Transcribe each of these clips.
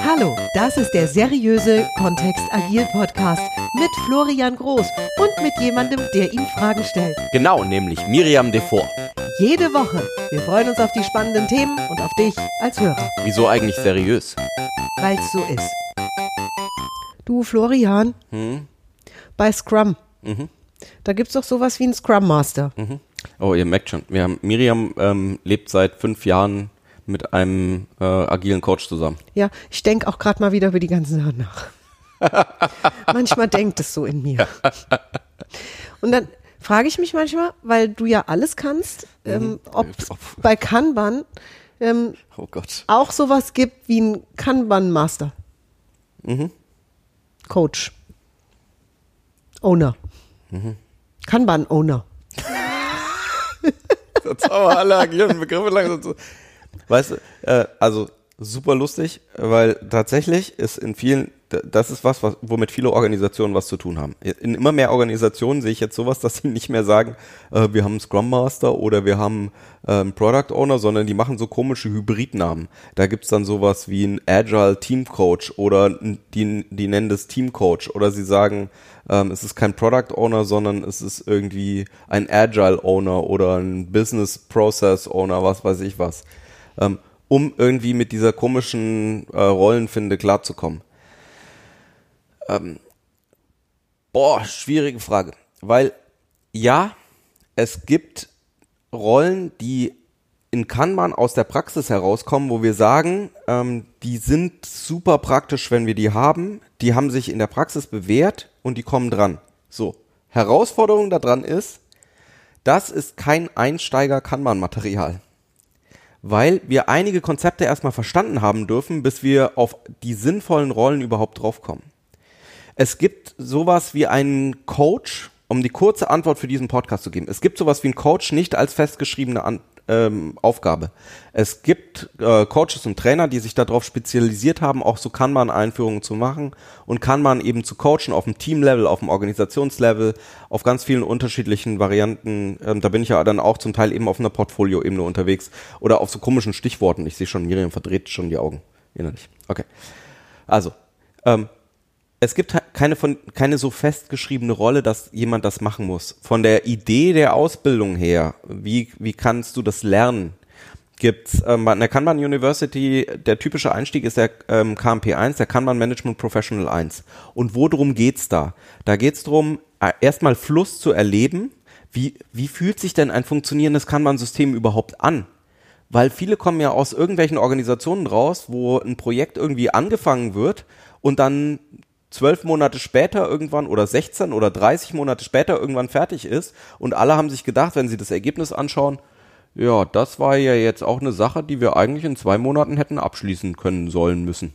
Hallo, das ist der seriöse Kontext Agil Podcast mit Florian Groß und mit jemandem, der ihm Fragen stellt. Genau, nämlich Miriam Devor. Jede Woche. Wir freuen uns auf die spannenden Themen und auf dich als Hörer, Wieso eigentlich seriös? weil es so ist. Du, Florian, Hm? bei Scrum, Mhm. da gibt es doch sowas wie einen Scrum Master. Oh, ihr merkt schon, wir haben, Miriam ähm, lebt seit fünf Jahren mit einem äh, agilen Coach zusammen. Ja, ich denke auch gerade mal wieder über die ganzen Sachen nach. manchmal denkt es so in mir. Und dann frage ich mich manchmal, weil du ja alles kannst, ähm, ob es bei Kanban ähm, Oh Gott. auch sowas gibt wie ein Kanban-Master. Coach. Owner. Kanban-Owner. Jetzt haben wir alle agilen Begriffe langsam zu. Weißt du, äh, also super lustig, weil tatsächlich ist in vielen, das ist was, was, womit viele Organisationen was zu tun haben. In immer mehr Organisationen sehe ich jetzt sowas, dass sie nicht mehr sagen, äh, wir haben einen Scrum Master oder wir haben äh, einen Product Owner, sondern die machen so komische Hybridnamen. Da gibt's dann sowas wie ein Agile Team Coach oder die, die nennen das Team Coach oder sie sagen, ähm, es ist kein Product Owner, sondern es ist irgendwie ein Agile Owner oder ein Business Process Owner, was weiß ich was, ähm, um irgendwie mit dieser komischen äh, Rollenfinde klarzukommen. Ähm, boah, schwierige Frage, weil ja, es gibt Rollen, die in Kanban aus der Praxis herauskommen, wo wir sagen, ähm, die sind super praktisch, wenn wir die haben. Die haben sich in der Praxis bewährt und die kommen dran. So. Herausforderung daran ist, das ist kein Einsteiger-Kanban-Material. Weil wir einige Konzepte erstmal verstanden haben dürfen, bis wir auf die sinnvollen Rollen überhaupt draufkommen. Es gibt sowas wie einen Coach, um die kurze Antwort für diesen Podcast zu geben. Es gibt sowas wie einen Coach nicht als festgeschriebene An ähm, Aufgabe. Es gibt äh, Coaches und Trainer, die sich darauf spezialisiert haben, auch so Kanban-Einführungen zu machen und Kanban eben zu coachen auf dem Team-Level, auf dem Organisationslevel, auf ganz vielen unterschiedlichen Varianten. Ähm, da bin ich ja dann auch zum Teil eben auf einer Portfolio-Ebene unterwegs oder auf so komischen Stichworten. Ich sehe schon, Miriam verdreht schon die Augen innerlich. Okay. Also, ähm, es gibt keine von keine so festgeschriebene Rolle, dass jemand das machen muss. Von der Idee der Ausbildung her, wie wie kannst du das lernen? Gibt's ähm, an der Kanban University der typische Einstieg ist der ähm, KMP 1, der Kanban Management Professional 1. Und worum geht's da? Da geht's drum äh, erstmal Fluss zu erleben. Wie wie fühlt sich denn ein funktionierendes Kanban System überhaupt an? Weil viele kommen ja aus irgendwelchen Organisationen raus, wo ein Projekt irgendwie angefangen wird und dann zwölf Monate später irgendwann oder 16 oder 30 Monate später irgendwann fertig ist und alle haben sich gedacht, wenn sie das Ergebnis anschauen, ja, das war ja jetzt auch eine Sache, die wir eigentlich in zwei Monaten hätten abschließen können sollen müssen.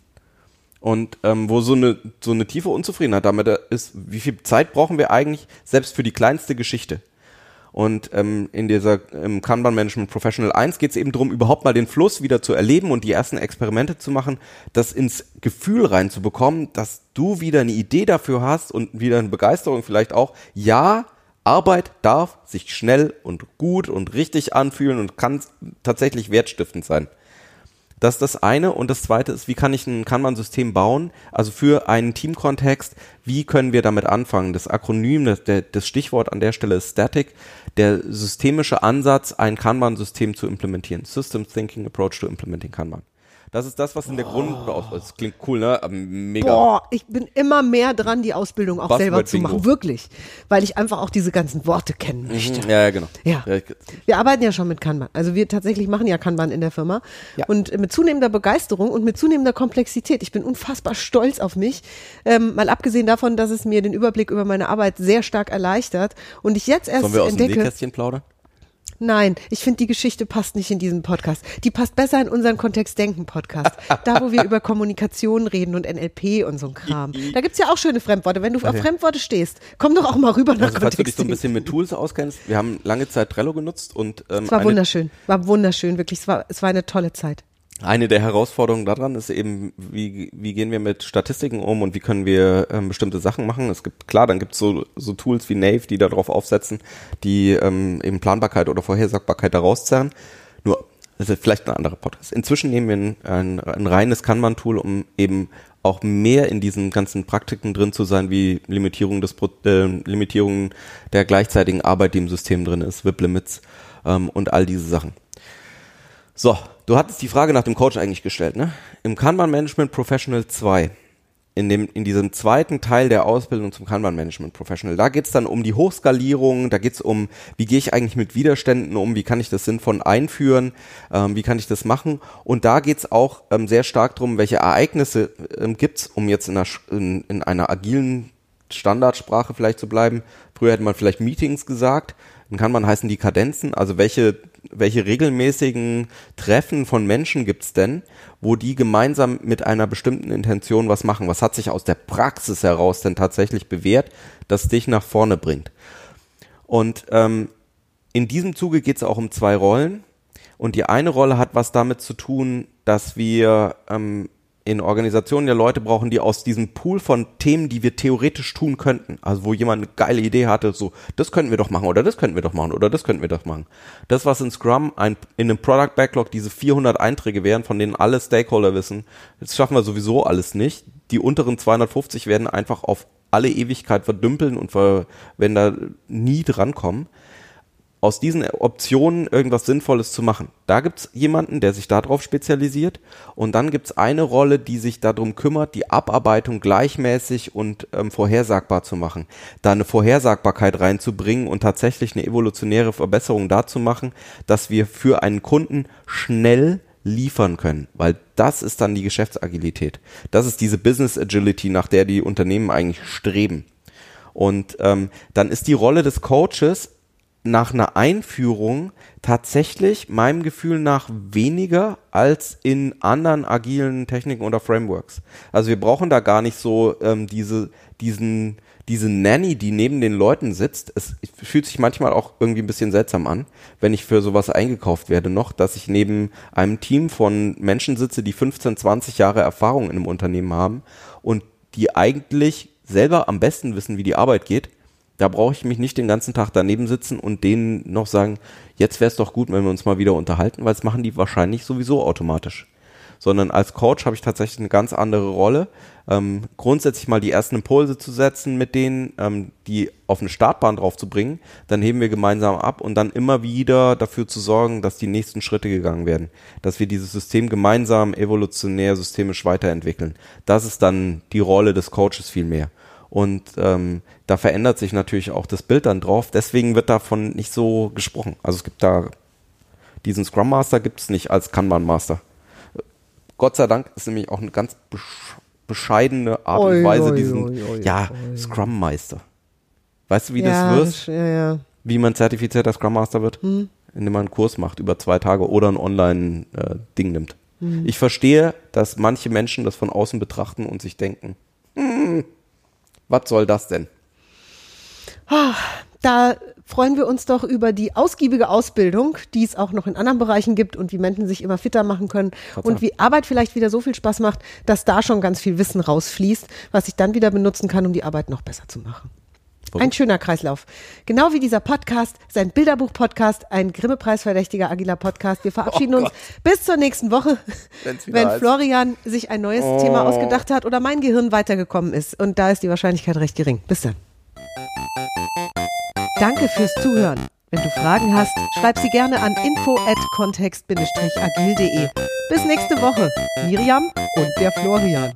Und ähm, wo so eine, so eine tiefe Unzufriedenheit damit ist, wie viel Zeit brauchen wir eigentlich selbst für die kleinste Geschichte? Und ähm, in dieser im Kanban Management Professional 1 geht es eben darum, überhaupt mal den Fluss wieder zu erleben und die ersten Experimente zu machen, das ins Gefühl reinzubekommen, dass du wieder eine Idee dafür hast und wieder eine Begeisterung vielleicht auch. Ja, Arbeit darf sich schnell und gut und richtig anfühlen und kann tatsächlich wertstiftend sein. Das ist das eine. Und das zweite ist, wie kann ich ein Kanban-System bauen? Also für einen Teamkontext, wie können wir damit anfangen? Das Akronym, das, das Stichwort an der Stelle ist Static. Der systemische Ansatz, ein Kanban-System zu implementieren. System Thinking Approach to Implementing Kanban. Das ist das, was in der Grund, das klingt cool, ne? Aber mega. Boah, ich bin immer mehr dran, die Ausbildung auch Buzzword selber zu Bingo. machen. Wirklich. Weil ich einfach auch diese ganzen Worte kennen möchte. Ja, ja, genau. Ja. Wir arbeiten ja schon mit Kanban. Also wir tatsächlich machen ja Kanban in der Firma. Ja. Und mit zunehmender Begeisterung und mit zunehmender Komplexität. Ich bin unfassbar stolz auf mich. Ähm, mal abgesehen davon, dass es mir den Überblick über meine Arbeit sehr stark erleichtert. Und ich jetzt erst Sollen wir aus dem entdecke. Nähkästchen plaudern? Nein, ich finde, die Geschichte passt nicht in diesen Podcast. Die passt besser in unseren Kontext-Denken-Podcast. da, wo wir über Kommunikation reden und NLP und so ein Kram. Da gibt's ja auch schöne Fremdworte. Wenn du auf Fremdworte stehst, komm doch auch mal rüber nach Also, falls du dich so ein Kontext. bisschen mit Tools auskennst, wir haben lange Zeit Trello genutzt und ähm, Es war wunderschön. War wunderschön, wirklich. Es war, es war eine tolle Zeit. Eine der Herausforderungen daran ist eben, wie, wie gehen wir mit Statistiken um und wie können wir ähm, bestimmte Sachen machen. Es gibt, klar, dann gibt es so, so Tools wie Nave, die darauf aufsetzen, die ähm, eben Planbarkeit oder Vorhersagbarkeit daraus zerren. Nur das ist vielleicht ein anderer Podcast. Inzwischen nehmen wir ein, ein, ein reines Kanban-Tool, um eben auch mehr in diesen ganzen Praktiken drin zu sein, wie Limitierung des äh, Limitierung der gleichzeitigen Arbeit, die im System drin ist, WIP-Limits ähm, und all diese Sachen. So, du hattest die Frage nach dem Coach eigentlich gestellt, ne? Im Kanban Management Professional 2 in, dem, in diesem zweiten Teil der Ausbildung zum Kanban Management Professional. Da geht's dann um die Hochskalierung, da geht's um, wie gehe ich eigentlich mit Widerständen um, wie kann ich das sinnvoll einführen, ähm, wie kann ich das machen. Und da geht's auch ähm, sehr stark drum, welche Ereignisse ähm, gibt's, um jetzt in einer, in, in einer agilen Standardsprache vielleicht zu bleiben. Früher hätte man vielleicht Meetings gesagt, dann kann man heißen die Kadenzen, also welche, welche regelmäßigen Treffen von Menschen gibt's denn, wo die gemeinsam mit einer bestimmten Intention was machen? Was hat sich aus der Praxis heraus denn tatsächlich bewährt, das dich nach vorne bringt? Und ähm, in diesem Zuge geht's auch um zwei Rollen. Und die eine Rolle hat was damit zu tun, dass wir ähm, in Organisationen ja Leute brauchen, die aus diesem Pool von Themen, die wir theoretisch tun könnten, also wo jemand eine geile Idee hatte, so, das könnten wir doch machen oder das könnten wir doch machen oder das könnten wir doch machen. Das, was in Scrum ein, in einem Product Backlog diese 400 Einträge wären, von denen alle Stakeholder wissen, das schaffen wir sowieso alles nicht. Die unteren 250 werden einfach auf alle Ewigkeit verdümpeln und ver, wenn da nie drankommen aus diesen Optionen irgendwas Sinnvolles zu machen. Da gibt's jemanden, der sich darauf spezialisiert und dann gibt's eine Rolle, die sich darum kümmert, die Abarbeitung gleichmäßig und ähm, vorhersagbar zu machen. Da eine Vorhersagbarkeit reinzubringen und tatsächlich eine evolutionäre Verbesserung dazu machen, dass wir für einen Kunden schnell liefern können, weil das ist dann die Geschäftsagilität. Das ist diese Business Agility, nach der die Unternehmen eigentlich streben. Und ähm, dann ist die Rolle des Coaches nach einer Einführung tatsächlich meinem Gefühl nach weniger als in anderen agilen Techniken oder Frameworks. Also wir brauchen da gar nicht so ähm, diese, diesen, diese Nanny, die neben den Leuten sitzt. Es fühlt sich manchmal auch irgendwie ein bisschen seltsam an, wenn ich für sowas eingekauft werde noch, dass ich neben einem Team von Menschen sitze, die 15, 20 Jahre Erfahrung in einem Unternehmen haben und die eigentlich selber am besten wissen, wie die Arbeit geht da brauche ich mich nicht den ganzen Tag daneben sitzen und denen noch sagen, jetzt wäre es doch gut, wenn wir uns mal wieder unterhalten, weil das machen die wahrscheinlich sowieso automatisch. Sondern als Coach habe ich tatsächlich eine ganz andere Rolle. Ähm, grundsätzlich mal die ersten Impulse zu setzen mit denen, ähm, die auf eine Startbahn drauf zu bringen, dann heben wir gemeinsam ab und dann immer wieder dafür zu sorgen, dass die nächsten Schritte gegangen werden, dass wir dieses System gemeinsam evolutionär systemisch weiterentwickeln. Das ist dann die Rolle des Coaches viel mehr. Und ähm, da verändert sich natürlich auch das Bild dann drauf. Deswegen wird davon nicht so gesprochen. Also es gibt da diesen Scrum Master gibt es nicht als Kanban Master. Gott sei Dank ist nämlich auch eine ganz bescheidene Art und Weise oi, diesen oi, oi, ja Scrum Meister. Weißt du, wie ja, das wird? Ja, ja. Wie man zertifizierter Scrum Master wird? Hm. Indem man einen Kurs macht über zwei Tage oder ein Online-Ding äh, nimmt. Hm. Ich verstehe, dass manche Menschen das von außen betrachten und sich denken, hm, was soll das denn? Da freuen wir uns doch über die ausgiebige Ausbildung, die es auch noch in anderen Bereichen gibt und wie Menschen sich immer fitter machen können und wie Arbeit vielleicht wieder so viel Spaß macht, dass da schon ganz viel Wissen rausfließt, was ich dann wieder benutzen kann, um die Arbeit noch besser zu machen. Ein schöner Kreislauf. Genau wie dieser Podcast, sein Bilderbuch-Podcast, ein Grimme-Preisverdächtiger agiler Podcast. Wir verabschieden oh uns bis zur nächsten Woche, wenn heißt. Florian sich ein neues oh. Thema ausgedacht hat oder mein Gehirn weitergekommen ist. Und da ist die Wahrscheinlichkeit recht gering. Bis dann. Danke fürs Zuhören. Wenn du Fragen hast, schreib sie gerne an info at kontext-agil.de. Bis nächste Woche. Miriam und der Florian.